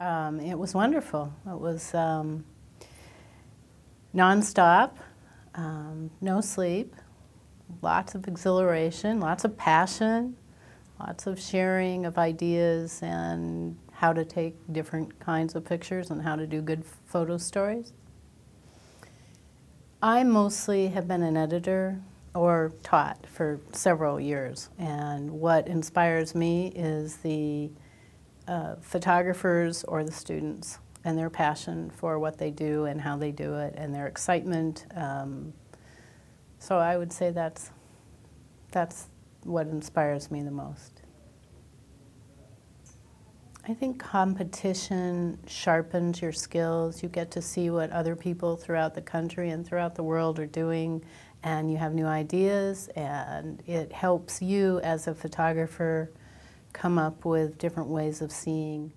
Um, it was wonderful. It was um, nonstop, um, no sleep, lots of exhilaration, lots of passion, lots of sharing of ideas and how to take different kinds of pictures and how to do good photo stories. I mostly have been an editor or taught for several years, and what inspires me is the uh, photographers or the students and their passion for what they do and how they do it and their excitement. Um, so I would say that's, that's what inspires me the most. I think competition sharpens your skills. You get to see what other people throughout the country and throughout the world are doing, and you have new ideas, and it helps you as a photographer come up with different ways of seeing